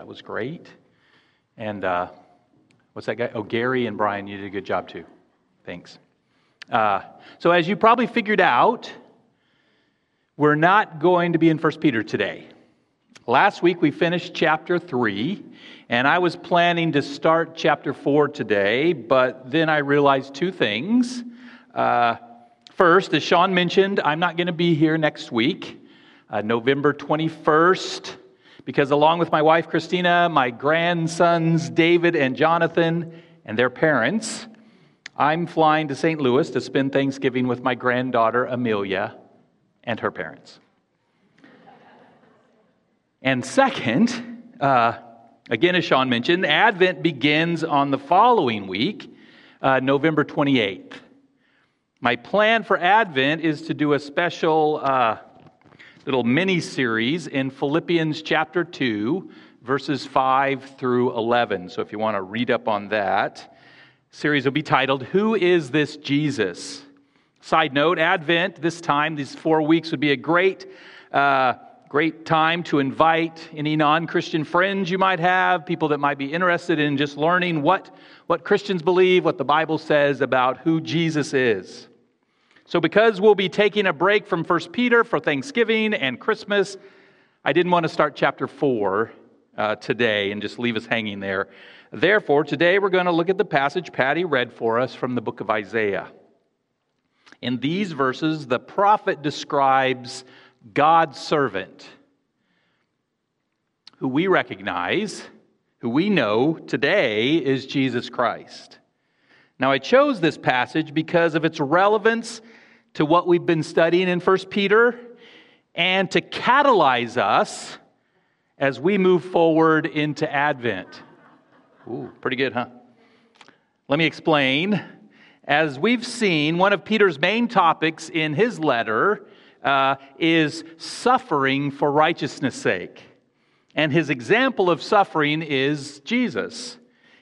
That was great. And uh, what's that guy? Oh, Gary and Brian, you did a good job too. Thanks. Uh, so, as you probably figured out, we're not going to be in 1 Peter today. Last week we finished chapter 3, and I was planning to start chapter 4 today, but then I realized two things. Uh, first, as Sean mentioned, I'm not going to be here next week, uh, November 21st, because along with my wife Christina, my grandsons David and Jonathan, and their parents, I'm flying to St. Louis to spend Thanksgiving with my granddaughter Amelia and her parents. And second, uh, again, as Sean mentioned, Advent begins on the following week, uh, November 28th. My plan for Advent is to do a special uh, little mini series in Philippians chapter 2, verses 5 through 11. So if you want to read up on that, series will be titled, Who is This Jesus? Side note, Advent, this time, these four weeks would be a great, uh, great time to invite any non Christian friends you might have, people that might be interested in just learning what, what Christians believe, what the Bible says about who Jesus is. So, because we'll be taking a break from 1 Peter for Thanksgiving and Christmas, I didn't want to start chapter 4 uh, today and just leave us hanging there. Therefore, today we're going to look at the passage Patty read for us from the book of Isaiah. In these verses, the prophet describes God's servant, who we recognize, who we know today is Jesus Christ. Now, I chose this passage because of its relevance to what we've been studying in 1 Peter and to catalyze us as we move forward into Advent. Ooh, pretty good, huh? Let me explain. As we've seen, one of Peter's main topics in his letter uh, is suffering for righteousness' sake. And his example of suffering is Jesus.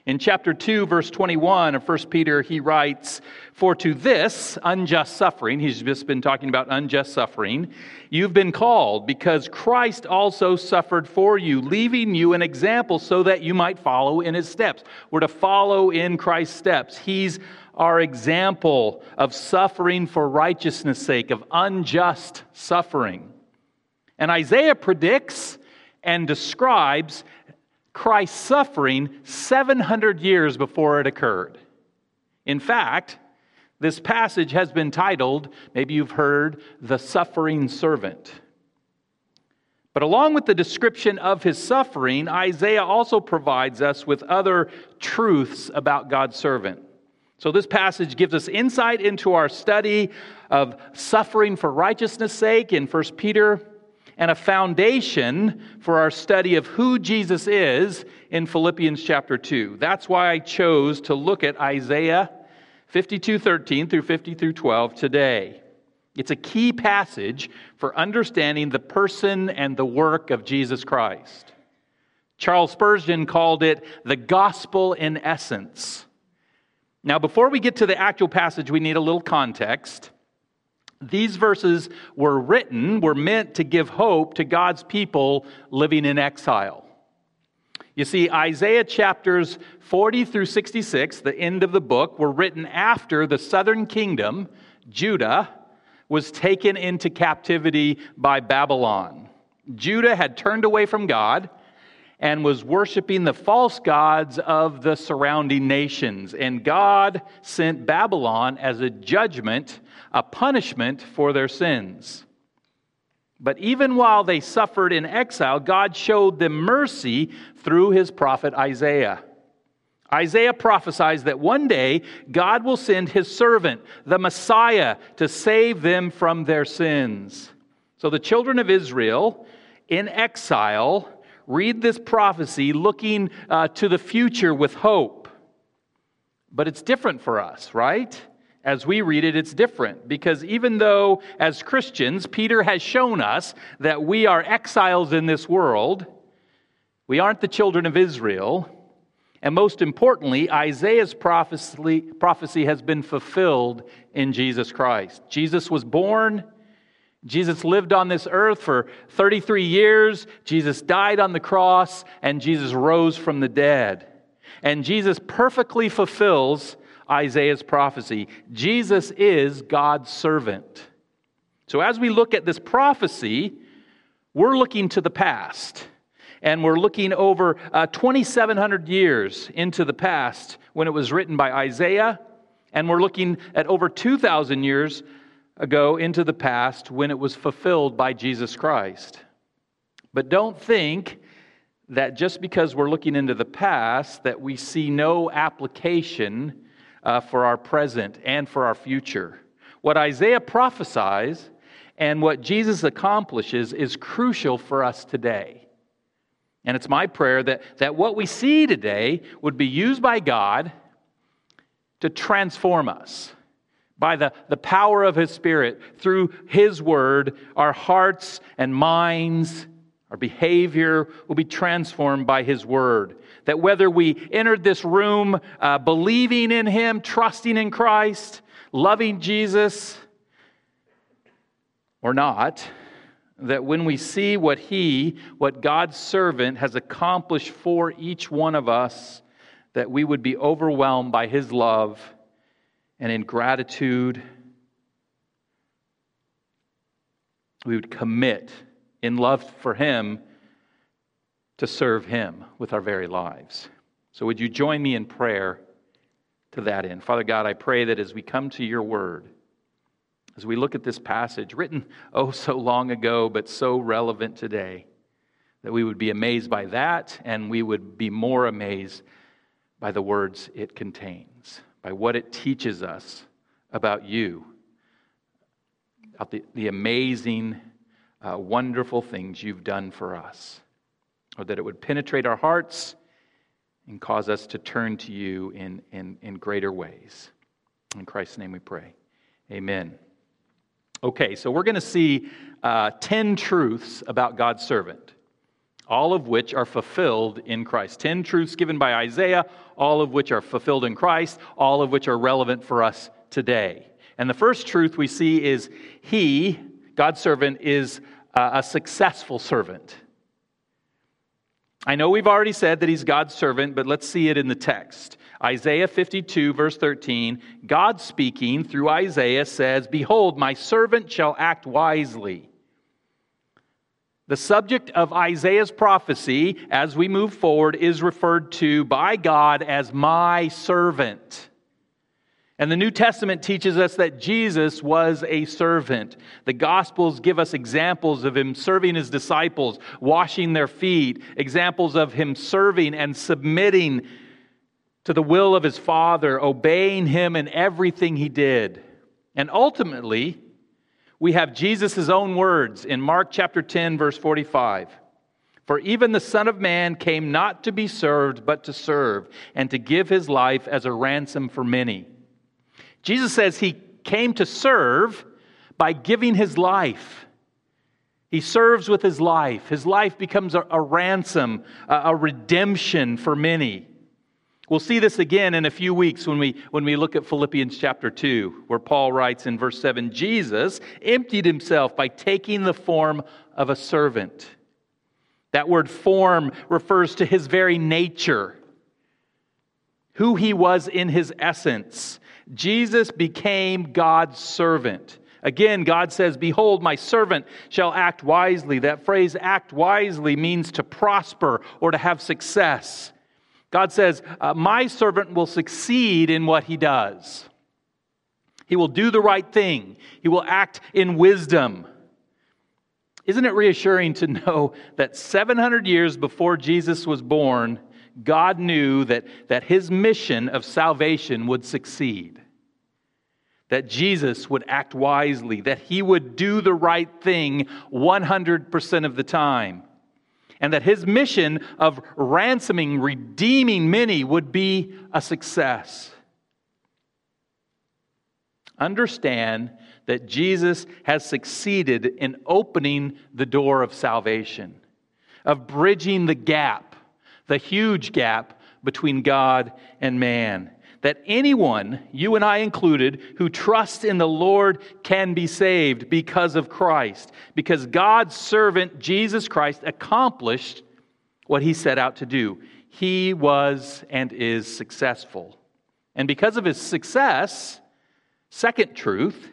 In chapter 2, verse 21 of 1 Peter, he writes, For to this unjust suffering, he's just been talking about unjust suffering, you've been called, because Christ also suffered for you, leaving you an example so that you might follow in his steps. We're to follow in Christ's steps. He's our example of suffering for righteousness' sake, of unjust suffering. And Isaiah predicts and describes Christ's suffering 700 years before it occurred. In fact, this passage has been titled, maybe you've heard, The Suffering Servant. But along with the description of his suffering, Isaiah also provides us with other truths about God's servant. So, this passage gives us insight into our study of suffering for righteousness' sake in 1 Peter, and a foundation for our study of who Jesus is in Philippians chapter 2. That's why I chose to look at Isaiah 52 13 through 50 through 12 today. It's a key passage for understanding the person and the work of Jesus Christ. Charles Spurgeon called it the gospel in essence. Now, before we get to the actual passage, we need a little context. These verses were written, were meant to give hope to God's people living in exile. You see, Isaiah chapters 40 through 66, the end of the book, were written after the southern kingdom, Judah, was taken into captivity by Babylon. Judah had turned away from God and was worshiping the false gods of the surrounding nations. And God sent Babylon as a judgment, a punishment for their sins. But even while they suffered in exile, God showed them mercy through his prophet Isaiah. Isaiah prophesies that one day God will send his servant, the Messiah, to save them from their sins. So the children of Israel in exile read this prophecy looking uh, to the future with hope. But it's different for us, right? As we read it, it's different because even though, as Christians, Peter has shown us that we are exiles in this world, we aren't the children of Israel. And most importantly, Isaiah's prophecy, prophecy has been fulfilled in Jesus Christ. Jesus was born, Jesus lived on this earth for 33 years. Jesus died on the cross, and Jesus rose from the dead. And Jesus perfectly fulfills Isaiah's prophecy. Jesus is God's servant. So, as we look at this prophecy, we're looking to the past. And we're looking over uh, 2,700 years into the past when it was written by Isaiah. And we're looking at over 2,000 years ago into the past when it was fulfilled by Jesus Christ. But don't think that just because we're looking into the past that we see no application uh, for our present and for our future. What Isaiah prophesies and what Jesus accomplishes is crucial for us today. And it's my prayer that, that what we see today would be used by God to transform us by the, the power of His Spirit through His Word, our hearts and minds, our behavior will be transformed by His Word. That whether we entered this room uh, believing in Him, trusting in Christ, loving Jesus, or not, that when we see what He, what God's servant has accomplished for each one of us, that we would be overwhelmed by His love and in gratitude, we would commit in love for Him to serve Him with our very lives. So, would you join me in prayer to that end? Father God, I pray that as we come to your word, as we look at this passage, written oh so long ago, but so relevant today, that we would be amazed by that and we would be more amazed by the words it contains by what it teaches us about you, about the, the amazing, uh, wonderful things you've done for us, or that it would penetrate our hearts and cause us to turn to you in, in, in greater ways. In Christ's name we pray. Amen. Okay, so we're going to see uh, 10 truths about God's servant all of which are fulfilled in Christ. Ten truths given by Isaiah, all of which are fulfilled in Christ, all of which are relevant for us today. And the first truth we see is He, God's servant, is uh, a successful servant. I know we've already said that He's God's servant, but let's see it in the text. Isaiah 52, verse 13, God speaking through Isaiah says, Behold, my servant shall act wisely. The subject of Isaiah's prophecy, as we move forward, is referred to by God as my servant. And the New Testament teaches us that Jesus was a servant. The Gospels give us examples of him serving his disciples, washing their feet, examples of him serving and submitting to the will of his Father, obeying him in everything he did. And ultimately, we have Jesus' own words in Mark chapter 10, verse 45. For even the Son of Man came not to be served, but to serve, and to give his life as a ransom for many. Jesus says he came to serve by giving his life. He serves with his life. His life becomes a, a ransom, a, a redemption for many. We'll see this again in a few weeks when we, when we look at Philippians chapter 2, where Paul writes in verse 7 Jesus emptied himself by taking the form of a servant. That word form refers to his very nature, who he was in his essence. Jesus became God's servant. Again, God says, Behold, my servant shall act wisely. That phrase, act wisely, means to prosper or to have success. God says, uh, My servant will succeed in what he does. He will do the right thing, he will act in wisdom. Isn't it reassuring to know that 700 years before Jesus was born, God knew that, that his mission of salvation would succeed? That Jesus would act wisely, that he would do the right thing 100% of the time and that his mission of ransoming, redeeming many would be a success. Understand that Jesus has succeeded in opening the door of salvation, of bridging the gap, the huge gap between God and man. That anyone, you and I included, who trusts in the Lord can be saved because of Christ, because God's servant, Jesus Christ, accomplished what he set out to do. He was and is successful. And because of his success, second truth,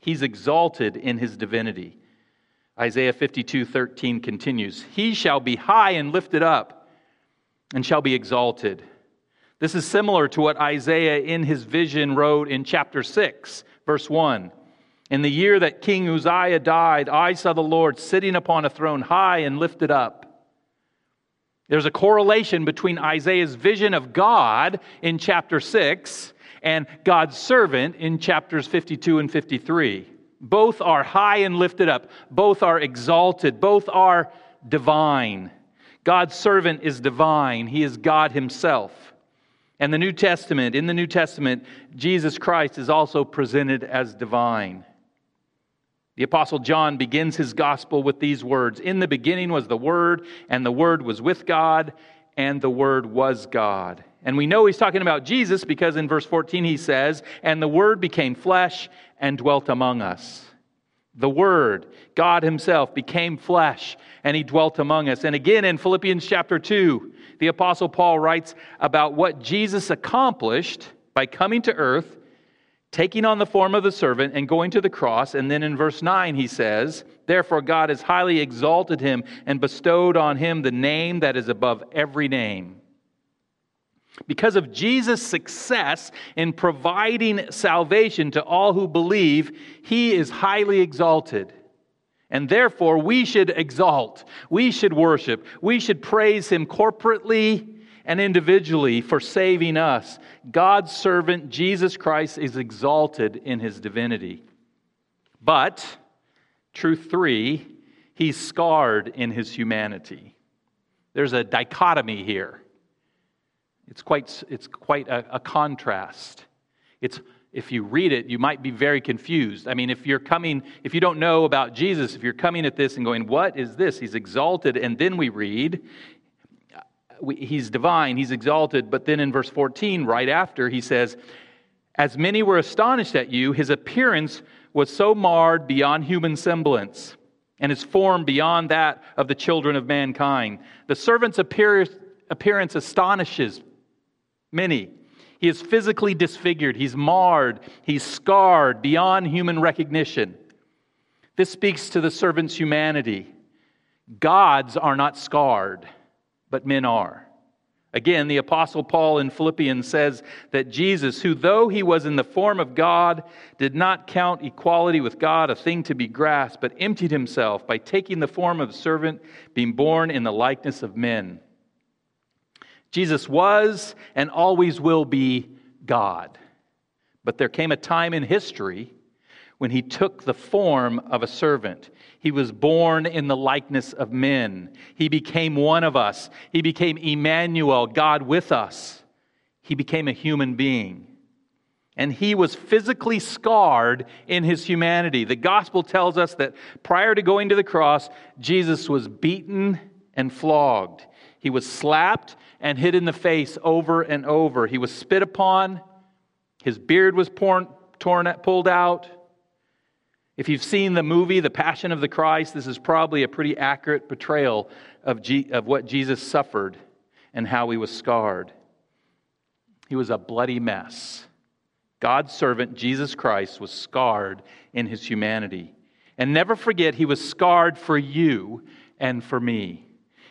he's exalted in his divinity. Isaiah 52 13 continues He shall be high and lifted up and shall be exalted this is similar to what Isaiah in his vision wrote in chapter 6, verse 1. In the year that King Uzziah died, I saw the Lord sitting upon a throne high and lifted up. There's a correlation between Isaiah's vision of God in chapter 6 and God's servant in chapters 52 and 53. Both are high and lifted up, both are exalted, both are divine. God's servant is divine, he is God himself. And the New Testament, in the New Testament, Jesus Christ is also presented as divine. The Apostle John begins his gospel with these words In the beginning was the Word, and the Word was with God, and the Word was God. And we know he's talking about Jesus because in verse 14 he says, And the Word became flesh and dwelt among us. The Word, God Himself, became flesh and He dwelt among us. And again in Philippians chapter 2, the Apostle Paul writes about what Jesus accomplished by coming to earth, taking on the form of the servant, and going to the cross. And then in verse 9, he says, Therefore God has highly exalted him and bestowed on him the name that is above every name. Because of Jesus' success in providing salvation to all who believe, he is highly exalted. And therefore, we should exalt, we should worship, we should praise him corporately and individually for saving us. God's servant, Jesus Christ, is exalted in his divinity. But, truth three, he's scarred in his humanity. There's a dichotomy here. It's quite, it's quite a, a contrast. It's if you read it, you might be very confused. I mean, if you're coming, if you don't know about Jesus, if you're coming at this and going, What is this? He's exalted. And then we read, He's divine, He's exalted. But then in verse 14, right after, he says, As many were astonished at you, His appearance was so marred beyond human semblance, and His form beyond that of the children of mankind. The servant's appearance astonishes many. He is physically disfigured, he's marred, he's scarred beyond human recognition. This speaks to the servant's humanity. Gods are not scarred, but men are. Again, the Apostle Paul in Philippians says that Jesus, who though he was in the form of God, did not count equality with God a thing to be grasped, but emptied himself by taking the form of a servant, being born in the likeness of men. Jesus was and always will be God. But there came a time in history when he took the form of a servant. He was born in the likeness of men. He became one of us. He became Emmanuel, God with us. He became a human being. And he was physically scarred in his humanity. The gospel tells us that prior to going to the cross, Jesus was beaten and flogged. He was slapped and hit in the face over and over. He was spit upon, his beard was torn, torn pulled out. If you've seen the movie, The Passion of the Christ, this is probably a pretty accurate portrayal of, G, of what Jesus suffered and how he was scarred. He was a bloody mess. God's servant, Jesus Christ, was scarred in his humanity. And never forget, he was scarred for you and for me.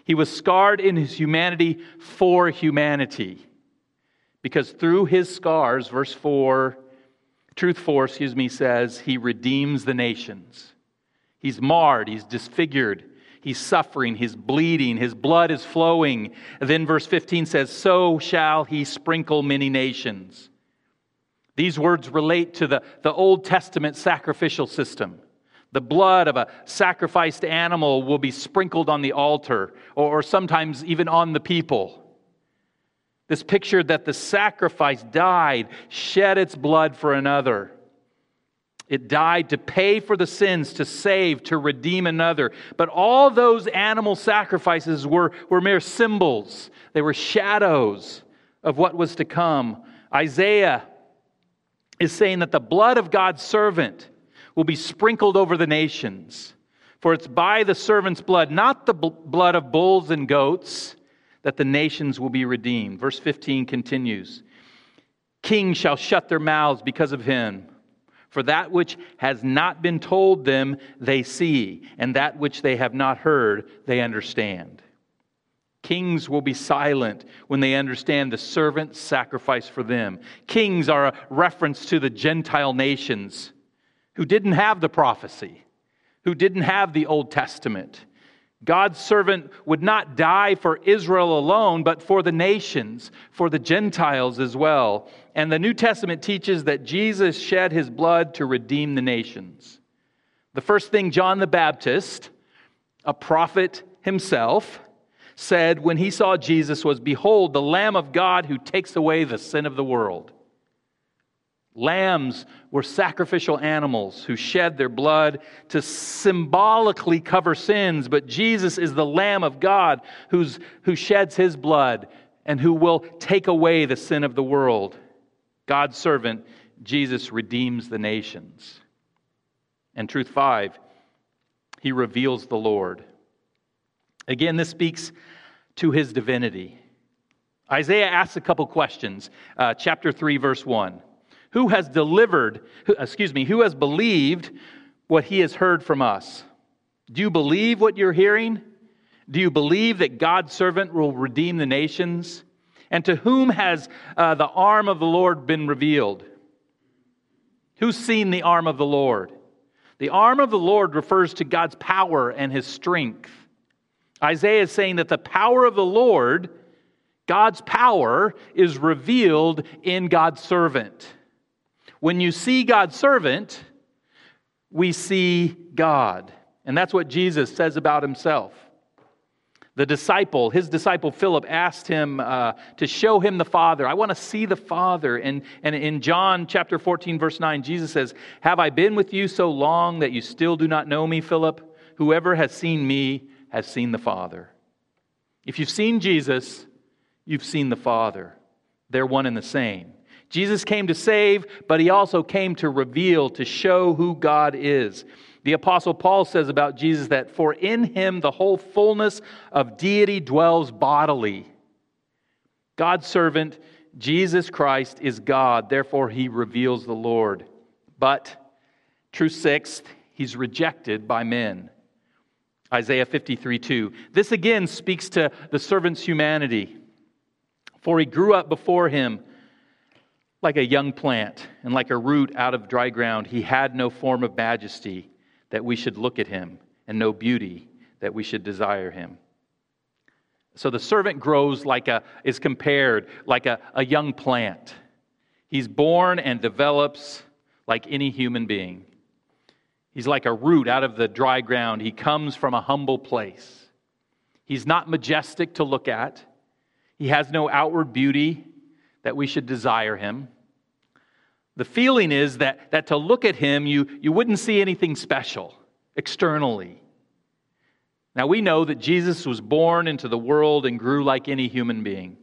He was scarred in his humanity for humanity. Because through his scars, verse 4, truth 4, excuse me, says, he redeems the nations. He's marred, he's disfigured, he's suffering, he's bleeding, his blood is flowing. And then verse 15 says, So shall he sprinkle many nations. These words relate to the, the Old Testament sacrificial system. The blood of a sacrificed animal will be sprinkled on the altar, or, sometimes even on the people. This picture that the sacrifice died, shed its blood for another. It died to pay for the sins, to save, to redeem another. But all those animal sacrifices were, were mere symbols, they were shadows of what was to come. Isaiah is saying that the blood of God's servant will be sprinkled over the nations. For it's by the servant's blood, not the blood of bulls and goats, that the nations will be redeemed. Verse 15 continues Kings shall shut their mouths because of him. For that which has not been told them, they see, and that which they have not heard, they understand. Kings will be silent when they understand the servant's sacrifice for them. Kings are a reference to the Gentile nations who didn't have the prophecy, who didn't have the Old Testament. God's servant would not die for Israel alone, but for the nations, for the Gentiles as well. And the New Testament teaches that Jesus shed his blood to redeem the nations. The first thing John the Baptist, a prophet himself, said when he saw Jesus was, Behold, the Lamb of God who takes away the sin of the world. Lambs were sacrificial animals who shed their blood to symbolically cover sins, but Jesus is the Lamb of God who's, who sheds his blood and who will take away the sin of the world. God's servant, Jesus redeems the nations. And truth five, he reveals the Lord. Again, this speaks to his divinity. Isaiah asks a couple questions. Uh, chapter 3, verse 1. Who has delivered, excuse me, who has believed what he has heard from us? Do you believe what you're hearing? Do you believe that God's servant will redeem the nations? And to whom has uh, the arm of the Lord been revealed? Who's seen the arm of the Lord? The arm of the Lord refers to God's power and his strength. Isaiah is saying that the power of the Lord, God's power, is revealed in God's servant. When you see God's servant, we see God. And that's what Jesus says about himself. The disciple, his disciple Philip, asked him uh, to show him the Father. I want to see the Father. And, and in John chapter 14, verse 9, Jesus says, Have I been with you so long that you still do not know me, Philip? Whoever has seen me has seen the Father. If you've seen Jesus, you've seen the Father. They're one and the same. Jesus came to save, but he also came to reveal, to show who God is. The Apostle Paul says about Jesus that for in him the whole fullness of deity dwells bodily. God's servant, Jesus Christ, is God, therefore he reveals the Lord. But, true sixth, he's rejected by men. Isaiah 53 2. This again speaks to the servant's humanity. For he grew up before him like a young plant and like a root out of dry ground. He had no form of majesty that we should look at him, and no beauty that we should desire him. So the servant grows like a, is compared like a, a young plant. He's born and develops like any human being. He's like a root out of the dry ground. He comes from a humble place. He's not majestic to look at. He has no outward beauty that we should desire him. The feeling is that, that to look at him, you, you wouldn't see anything special externally. Now, we know that Jesus was born into the world and grew like any human being.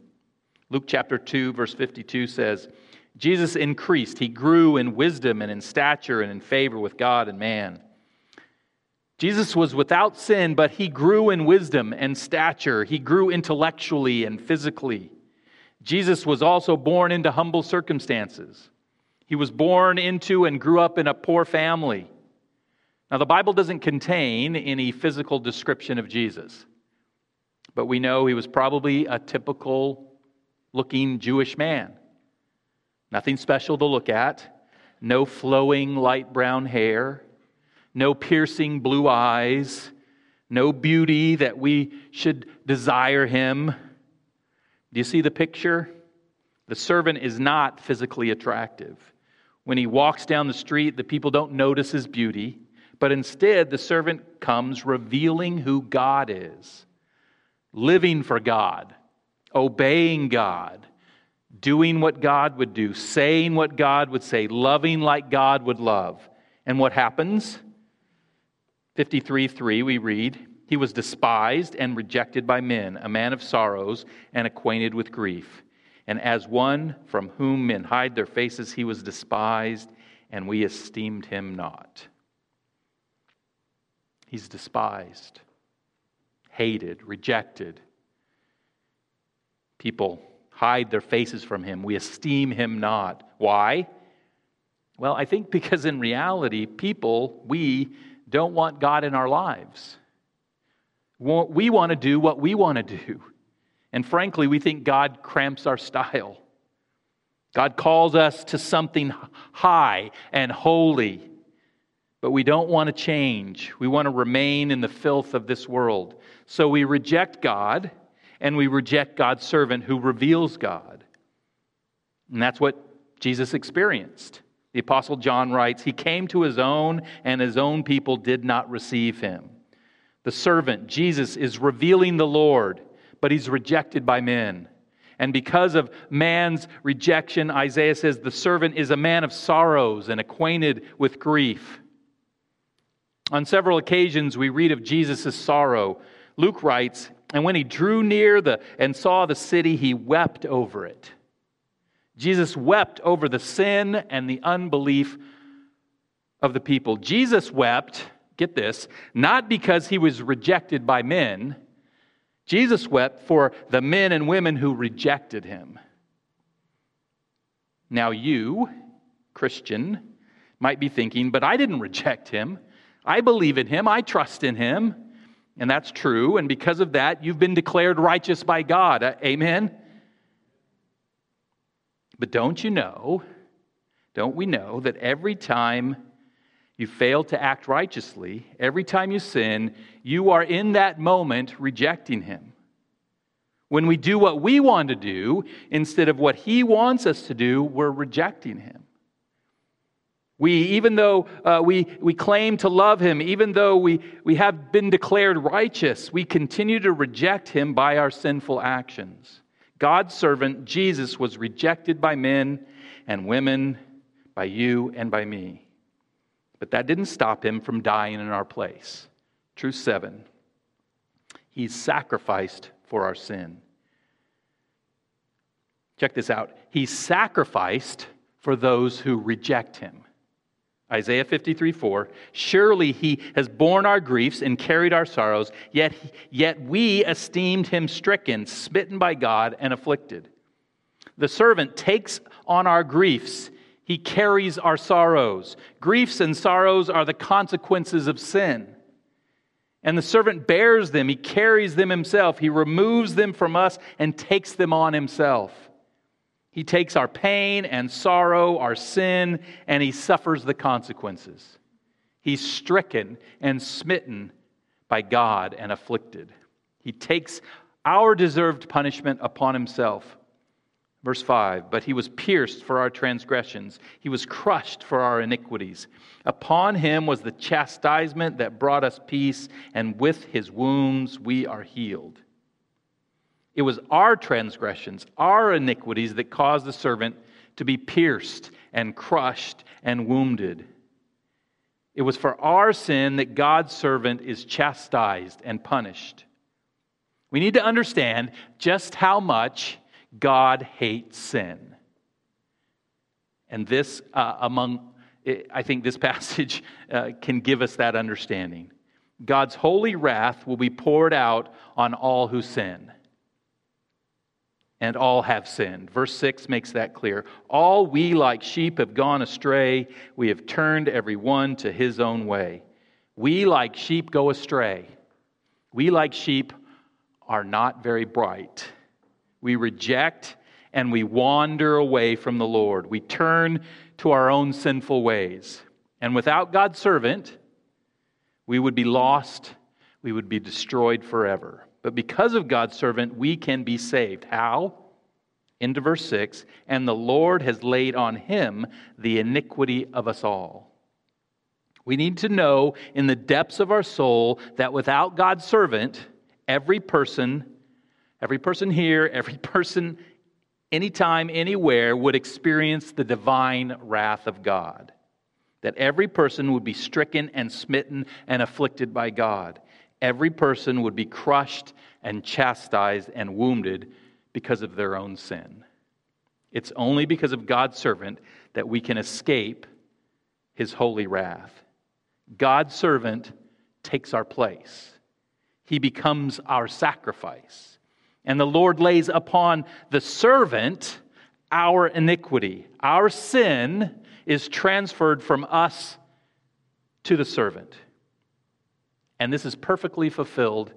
Luke chapter 2, verse 52 says, Jesus increased. He grew in wisdom and in stature and in favor with God and man. Jesus was without sin, but he grew in wisdom and stature. He grew intellectually and physically. Jesus was also born into humble circumstances. He was born into and grew up in a poor family. Now, the Bible doesn't contain any physical description of Jesus, but we know he was probably a typical looking Jewish man. Nothing special to look at, no flowing light brown hair, no piercing blue eyes, no beauty that we should desire him. Do you see the picture? The servant is not physically attractive. When he walks down the street, the people don't notice his beauty, but instead the servant comes revealing who God is, living for God, obeying God, doing what God would do, saying what God would say, loving like God would love. And what happens? 53 3, we read, He was despised and rejected by men, a man of sorrows and acquainted with grief. And as one from whom men hide their faces, he was despised, and we esteemed him not. He's despised, hated, rejected. People hide their faces from him. We esteem him not. Why? Well, I think because in reality, people, we don't want God in our lives. We want to do what we want to do. And frankly, we think God cramps our style. God calls us to something high and holy, but we don't want to change. We want to remain in the filth of this world. So we reject God and we reject God's servant who reveals God. And that's what Jesus experienced. The Apostle John writes, He came to his own, and his own people did not receive him. The servant, Jesus, is revealing the Lord but he's rejected by men. And because of man's rejection, Isaiah says the servant is a man of sorrows and acquainted with grief. On several occasions, we read of Jesus' sorrow. Luke writes, And when he drew near the, and saw the city, he wept over it. Jesus wept over the sin and the unbelief of the people. Jesus wept, get this, not because he was rejected by men Jesus wept for the men and women who rejected him. Now, you, Christian, might be thinking, but I didn't reject him. I believe in him. I trust in him. And that's true. And because of that, you've been declared righteous by God. Uh, amen? But don't you know, don't we know that every time you fail to act righteously, every time you sin, you are in that moment rejecting Him. When we do what we want to do instead of what He wants us to do, we're rejecting Him. We, even though uh, we, we claim to love Him, even though we, we have been declared righteous, we continue to reject Him by our sinful actions. God's servant, Jesus, was rejected by men and women, by you and by me. But that didn't stop him from dying in our place. Truth seven. He's sacrificed for our sin. Check this out. He's sacrificed for those who reject him. Isaiah 53 4. Surely he has borne our griefs and carried our sorrows, yet, yet we esteemed him stricken, smitten by God, and afflicted. The servant takes on our griefs he carries our sorrows. Griefs and sorrows are the consequences of sin. And the servant bears them, he carries them himself, he removes them from us and takes them on himself. He takes our pain and sorrow, our sin, and he suffers the consequences. He's stricken and smitten by God and afflicted. He takes our deserved punishment upon himself. Verse 5 But he was pierced for our transgressions, he was crushed for our iniquities. Upon him was the chastisement that brought us peace, and with his wounds we are healed. It was our transgressions, our iniquities, that caused the servant to be pierced and crushed and wounded. It was for our sin that God's servant is chastised and punished. We need to understand just how much God hates sin. And this, uh, among, I think this passage uh, can give us that understanding. God's holy wrath will be poured out on all who sin. And all have sinned. Verse 6 makes that clear. All we like sheep have gone astray. We have turned every one to his own way. We like sheep go astray. We like sheep are not very bright we reject and we wander away from the Lord. We turn to our own sinful ways. And without God's servant, we would be lost, we would be destroyed forever. But because of God's servant, we can be saved. How? Into verse 6 And the Lord has laid on him the iniquity of us all. We need to know in the depths of our soul that without God's servant, every person Every person here, every person, anytime, anywhere, would experience the divine wrath of God. That every person would be stricken and smitten and afflicted by God. Every person would be crushed and chastised and wounded because of their own sin. It's only because of God's servant that we can escape his holy wrath. God's servant takes our place, he becomes our sacrifice. And the Lord lays upon the servant our iniquity. Our sin is transferred from us to the servant. And this is perfectly fulfilled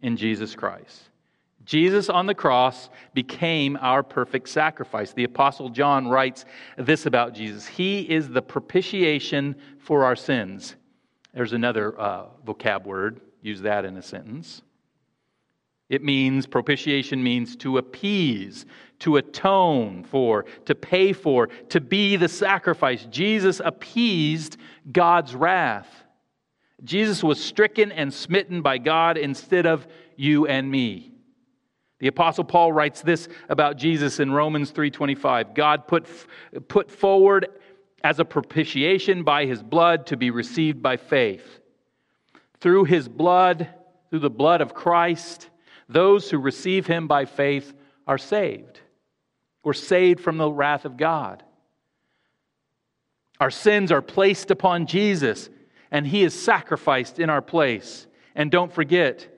in Jesus Christ. Jesus on the cross became our perfect sacrifice. The Apostle John writes this about Jesus He is the propitiation for our sins. There's another uh, vocab word, use that in a sentence. It means, propitiation means to appease, to atone for, to pay for, to be the sacrifice. Jesus appeased God's wrath. Jesus was stricken and smitten by God instead of you and me. The apostle Paul writes this about Jesus in Romans 3:25. God put put forward as a propitiation by his blood to be received by faith. Through his blood, through the blood of Christ, those who receive him by faith are saved. We're saved from the wrath of God. Our sins are placed upon Jesus, and he is sacrificed in our place. And don't forget,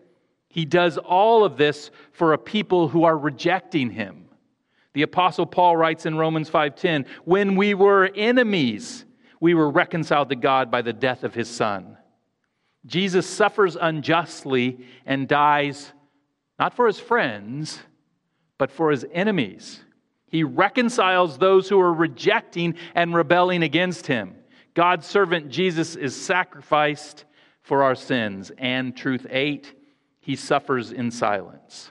he does all of this for a people who are rejecting him. The apostle Paul writes in Romans 5:10, "When we were enemies, we were reconciled to God by the death of his son." Jesus suffers unjustly and dies not for his friends, but for his enemies. He reconciles those who are rejecting and rebelling against him. God's servant Jesus is sacrificed for our sins. And truth 8, he suffers in silence.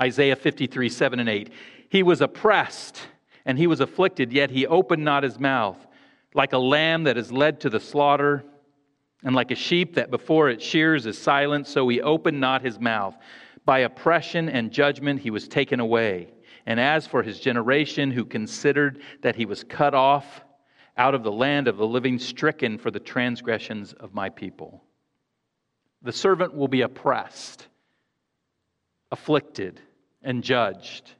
Isaiah 53, 7 and 8. He was oppressed and he was afflicted, yet he opened not his mouth. Like a lamb that is led to the slaughter, and like a sheep that before it shears is silent, so he opened not his mouth. By oppression and judgment he was taken away. And as for his generation, who considered that he was cut off out of the land of the living, stricken for the transgressions of my people. The servant will be oppressed, afflicted, and judged.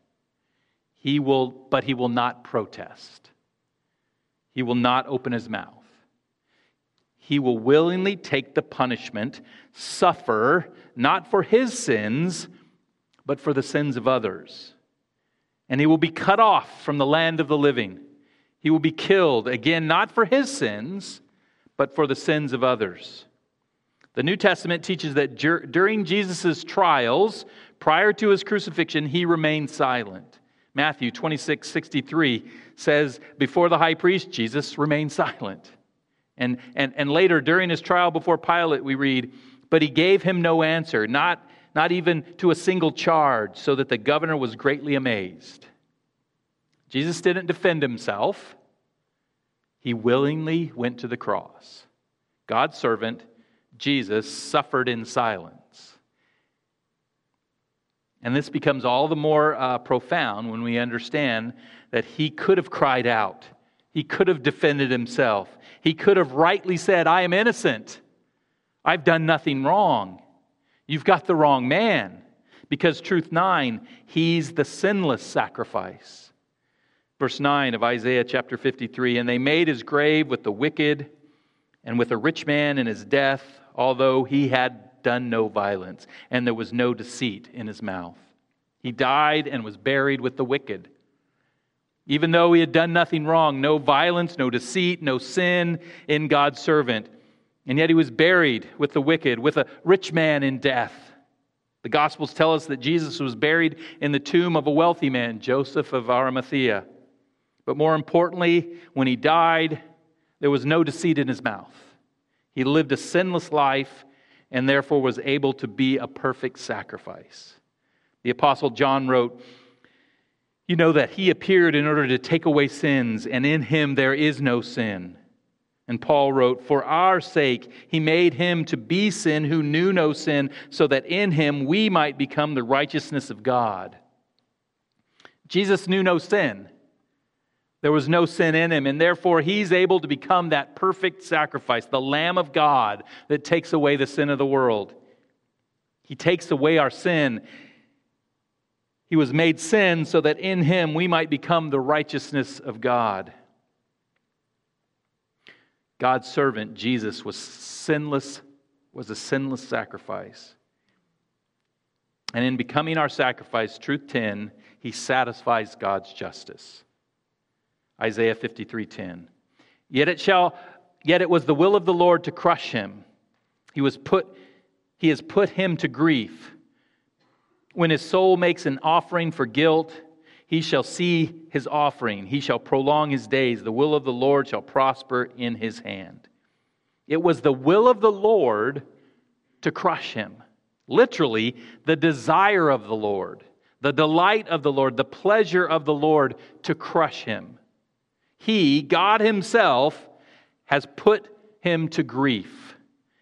He will, but he will not protest. He will not open his mouth. He will willingly take the punishment, suffer, not for his sins, but for the sins of others. And he will be cut off from the land of the living. He will be killed, again, not for his sins, but for the sins of others. The New Testament teaches that dur- during Jesus' trials, prior to his crucifixion, he remained silent. Matthew 26, 63 says, Before the high priest, Jesus remained silent. And, and, and later, during his trial before Pilate, we read, But he gave him no answer, not, not even to a single charge, so that the governor was greatly amazed. Jesus didn't defend himself, he willingly went to the cross. God's servant Jesus suffered in silence. And this becomes all the more uh, profound when we understand that he could have cried out. He could have defended himself. He could have rightly said, I am innocent. I've done nothing wrong. You've got the wrong man. Because, truth 9, he's the sinless sacrifice. Verse 9 of Isaiah chapter 53 And they made his grave with the wicked and with a rich man in his death although he had done no violence, and there was no deceit in his mouth. He died and was buried with the wicked. Even though he had done nothing wrong, no violence, no deceit, no sin in God's servant. And yet he was buried with the wicked, with a rich man in death. The Gospels tell us that Jesus was buried in the tomb of a wealthy man, Joseph of Arimathea. But more importantly, when he died, there was no deceit in his mouth. He lived a sinless life and therefore was able to be a perfect sacrifice. The Apostle John wrote, You know that he appeared in order to take away sins, and in him there is no sin. And Paul wrote, For our sake he made him to be sin who knew no sin, so that in him we might become the righteousness of God. Jesus knew no sin. There was no sin in him, and therefore he's able to become that perfect sacrifice, the Lamb of God that takes away the sin of the world. He takes away our sin. He was made sin so that in him we might become the righteousness of God. God's servant Jesus was sinless was a sinless sacrifice. And in becoming our sacrifice, truth 10, he satisfies God's justice. Isaiah 53:10. Yet it shall yet it was the will of the Lord to crush him. He was put he has put him to grief. When his soul makes an offering for guilt, he shall see his offering. He shall prolong his days. The will of the Lord shall prosper in his hand. It was the will of the Lord to crush him. Literally, the desire of the Lord, the delight of the Lord, the pleasure of the Lord to crush him. He, God Himself, has put him to grief.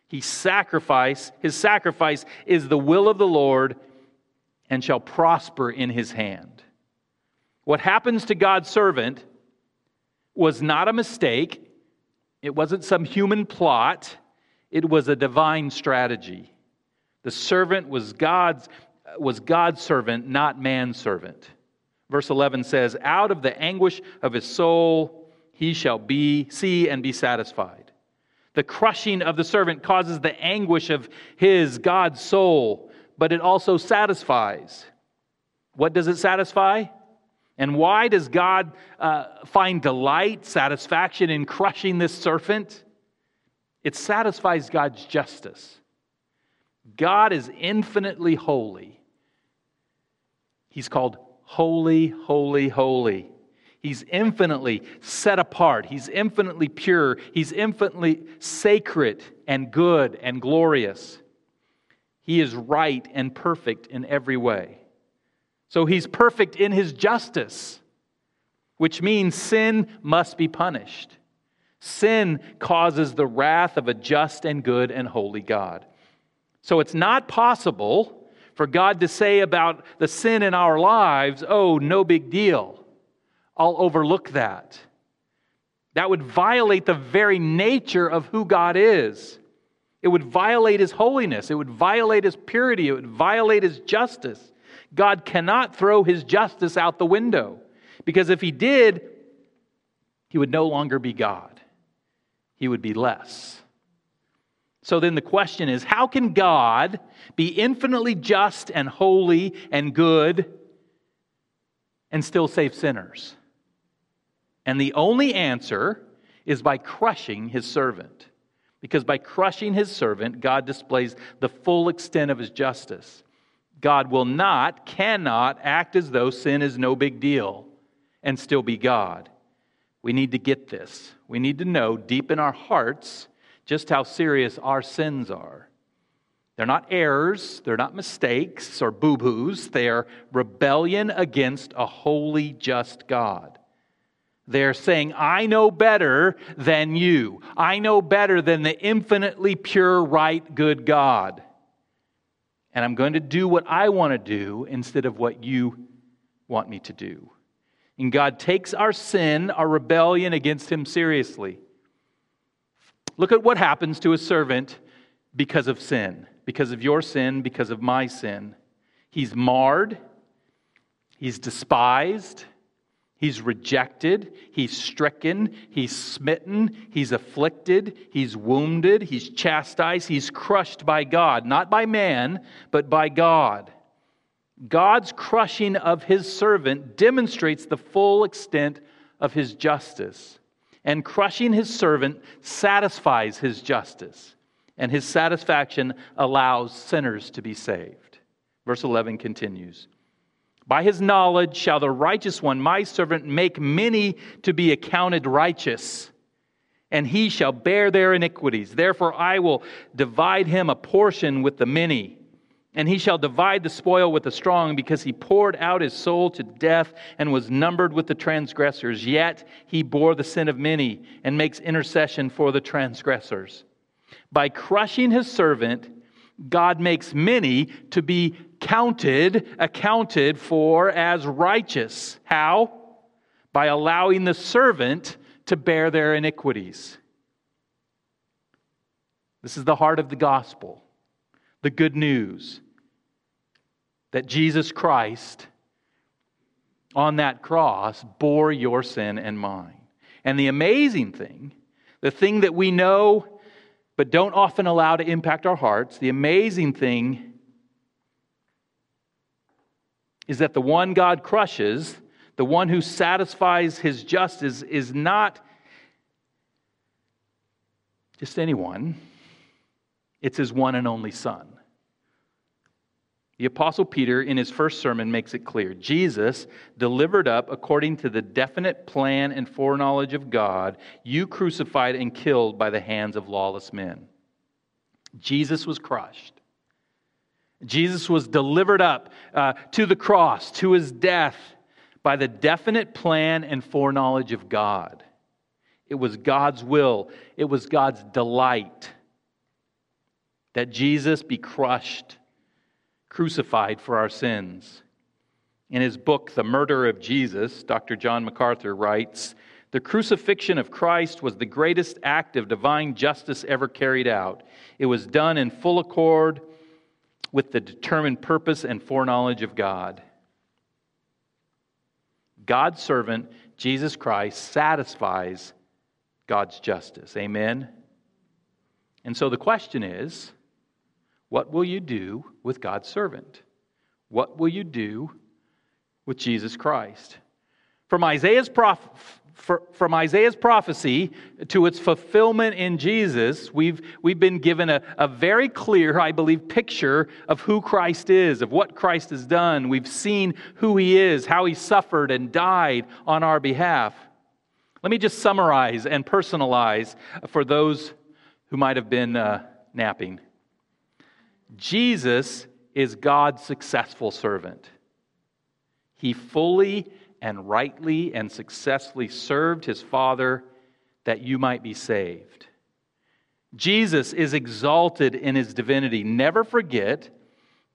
He sacrifice, his sacrifice is the will of the Lord and shall prosper in his hand. What happens to God's servant was not a mistake. It wasn't some human plot. It was a divine strategy. The servant was God's, was God's servant, not man's servant. Verse 11 says, Out of the anguish of his soul he shall be, see and be satisfied. The crushing of the servant causes the anguish of his, God's soul, but it also satisfies. What does it satisfy? And why does God uh, find delight, satisfaction in crushing this serpent? It satisfies God's justice. God is infinitely holy. He's called holy, holy, holy. He's infinitely set apart. He's infinitely pure. He's infinitely sacred and good and glorious. He is right and perfect in every way. So he's perfect in his justice, which means sin must be punished. Sin causes the wrath of a just and good and holy God. So it's not possible for God to say about the sin in our lives, oh, no big deal. I'll overlook that. That would violate the very nature of who God is. It would violate his holiness. It would violate his purity. It would violate his justice. God cannot throw his justice out the window because if he did, he would no longer be God, he would be less. So then the question is how can God be infinitely just and holy and good and still save sinners? And the only answer is by crushing his servant. Because by crushing his servant, God displays the full extent of his justice. God will not, cannot act as though sin is no big deal and still be God. We need to get this. We need to know deep in our hearts just how serious our sins are. They're not errors, they're not mistakes or boo boos, they are rebellion against a holy, just God. They're saying, I know better than you. I know better than the infinitely pure, right, good God. And I'm going to do what I want to do instead of what you want me to do. And God takes our sin, our rebellion against Him seriously. Look at what happens to a servant because of sin, because of your sin, because of my sin. He's marred, he's despised, he's rejected, he's stricken, he's smitten, he's afflicted, he's wounded, he's chastised, he's crushed by God, not by man, but by God. God's crushing of his servant demonstrates the full extent of his justice. And crushing his servant satisfies his justice, and his satisfaction allows sinners to be saved. Verse 11 continues By his knowledge shall the righteous one, my servant, make many to be accounted righteous, and he shall bear their iniquities. Therefore, I will divide him a portion with the many and he shall divide the spoil with the strong, because he poured out his soul to death and was numbered with the transgressors. Yet he bore the sin of many and makes intercession for the transgressors. By crushing his servant, God makes many to be counted, accounted for as righteous. How? By allowing the servant to bear their iniquities. This is the heart of the gospel, the good news that Jesus Christ on that cross bore your sin and mine. And the amazing thing, the thing that we know but don't often allow to impact our hearts, the amazing thing is that the one God crushes, the one who satisfies his justice, is not just anyone, it's his one and only Son. The Apostle Peter, in his first sermon, makes it clear Jesus, delivered up according to the definite plan and foreknowledge of God, you crucified and killed by the hands of lawless men. Jesus was crushed. Jesus was delivered up uh, to the cross, to his death, by the definite plan and foreknowledge of God. It was God's will, it was God's delight that Jesus be crushed crucified for our sins. In his book, The Murder of Jesus, Dr. John MacArthur writes The crucifixion of Christ was the greatest act of divine justice ever carried out. It was done in full accord with the determined purpose and foreknowledge of God. God's servant, Jesus Christ, satisfies God's justice. Amen? And so the question is what will you do with God's servant? What will you do with Jesus Christ? From Isaiah's, from Isaiah's prophecy to its fulfillment in Jesus, we've, we've been given a, a very clear, I believe, picture of who Christ is, of what Christ has done. We've seen who he is, how he suffered and died on our behalf. Let me just summarize and personalize for those who might have been uh, napping. Jesus is God's successful servant. He fully and rightly and successfully served his Father that you might be saved. Jesus is exalted in his divinity. Never forget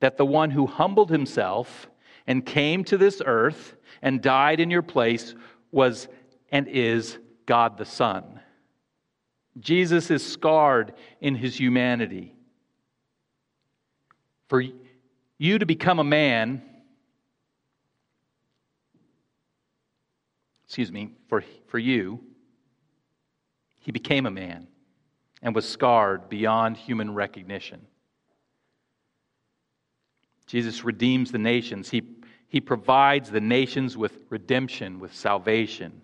that the one who humbled himself and came to this earth and died in your place was and is God the Son. Jesus is scarred in his humanity. For you to become a man, excuse me, for, for you, he became a man and was scarred beyond human recognition. Jesus redeems the nations. He, he provides the nations with redemption, with salvation.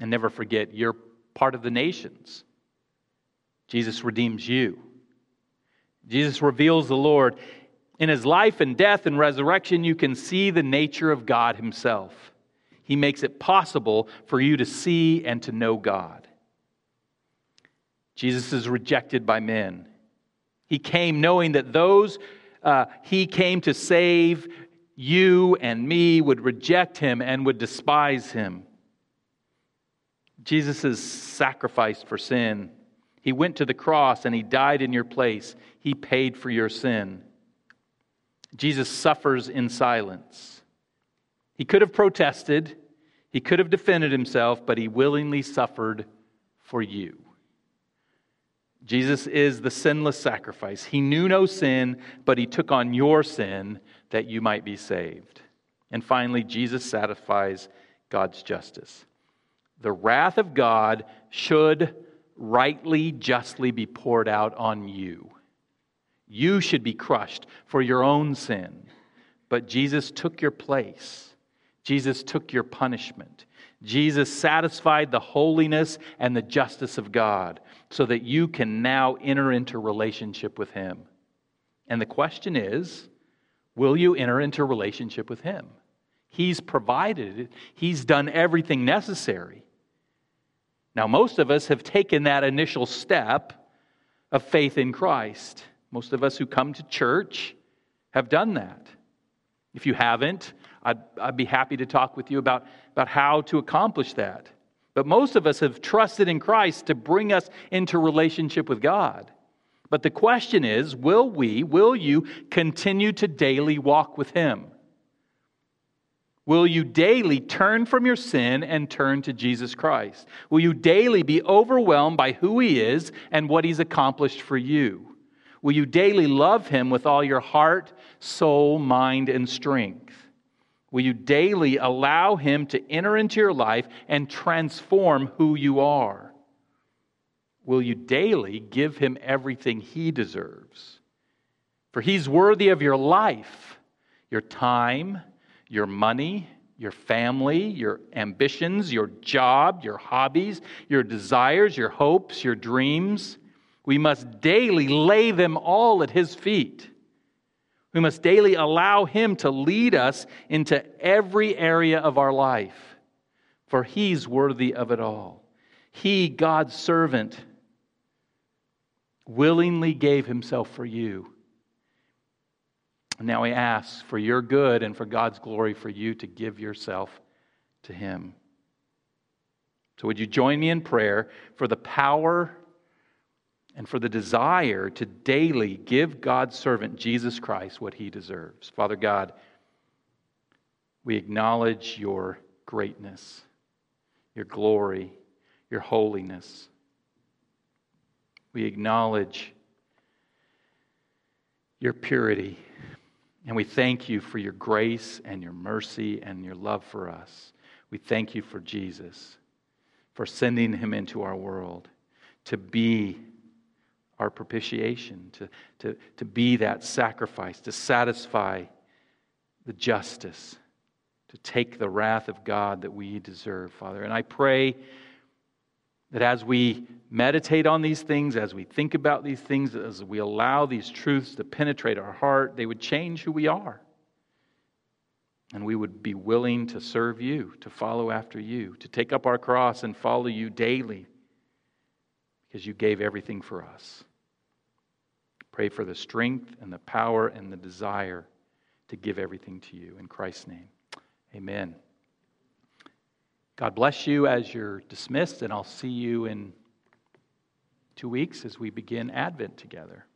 And never forget, you're part of the nations. Jesus redeems you. Jesus reveals the Lord. In his life and death and resurrection, you can see the nature of God himself. He makes it possible for you to see and to know God. Jesus is rejected by men. He came knowing that those uh, he came to save, you and me, would reject him and would despise him. Jesus' sacrifice for sin he went to the cross and he died in your place. He paid for your sin. Jesus suffers in silence. He could have protested, he could have defended himself, but he willingly suffered for you. Jesus is the sinless sacrifice. He knew no sin, but he took on your sin that you might be saved. And finally, Jesus satisfies God's justice. The wrath of God should rightly, justly be poured out on you. You should be crushed for your own sin. But Jesus took your place. Jesus took your punishment. Jesus satisfied the holiness and the justice of God so that you can now enter into relationship with Him. And the question is will you enter into relationship with Him? He's provided it, He's done everything necessary. Now, most of us have taken that initial step of faith in Christ. Most of us who come to church have done that. If you haven't, I'd, I'd, be happy to talk with you about, about how to accomplish that. But most of us have trusted in Christ to bring us into relationship with God. But the question is will we, will you continue to daily walk with Him? Will you daily turn from your sin and turn to Jesus Christ? Will you daily be overwhelmed by who He is and what He's accomplished for you? Will you daily love Him with all your heart, soul, mind, and strength? Will you daily allow Him to enter into your life and transform who you are? Will you daily give Him everything He deserves? For He's worthy of your life, your time, your money, your family, your ambitions, your job, your hobbies, your desires, your hopes, your dreams. We must daily lay them all at His feet. We must daily allow Him to lead us into every area of our life, for He's worthy of it all. He, God's servant, willingly gave Himself for you. Now He asks for your good and for God's glory for you to give yourself to Him. So, would you join me in prayer for the power and for the desire to daily give God's servant Jesus Christ what he deserves. Father God, we acknowledge your greatness, your glory, your holiness. We acknowledge your purity. And we thank you for your grace and your mercy and your love for us. We thank you for Jesus, for sending him into our world to be our propitiation, to, to, to be that sacrifice, to satisfy the justice, to take the wrath of God that we deserve, Father. And I pray that as we meditate on these things, as we think about these things, as we allow these truths to penetrate our heart, they would change who we are. And we would be willing to serve you, to follow after you, to take up our cross and follow you daily because you gave everything for us. Pray for the strength and the power and the desire to give everything to you. In Christ's name, amen. God bless you as you're dismissed, and I'll see you in two weeks as we begin Advent together.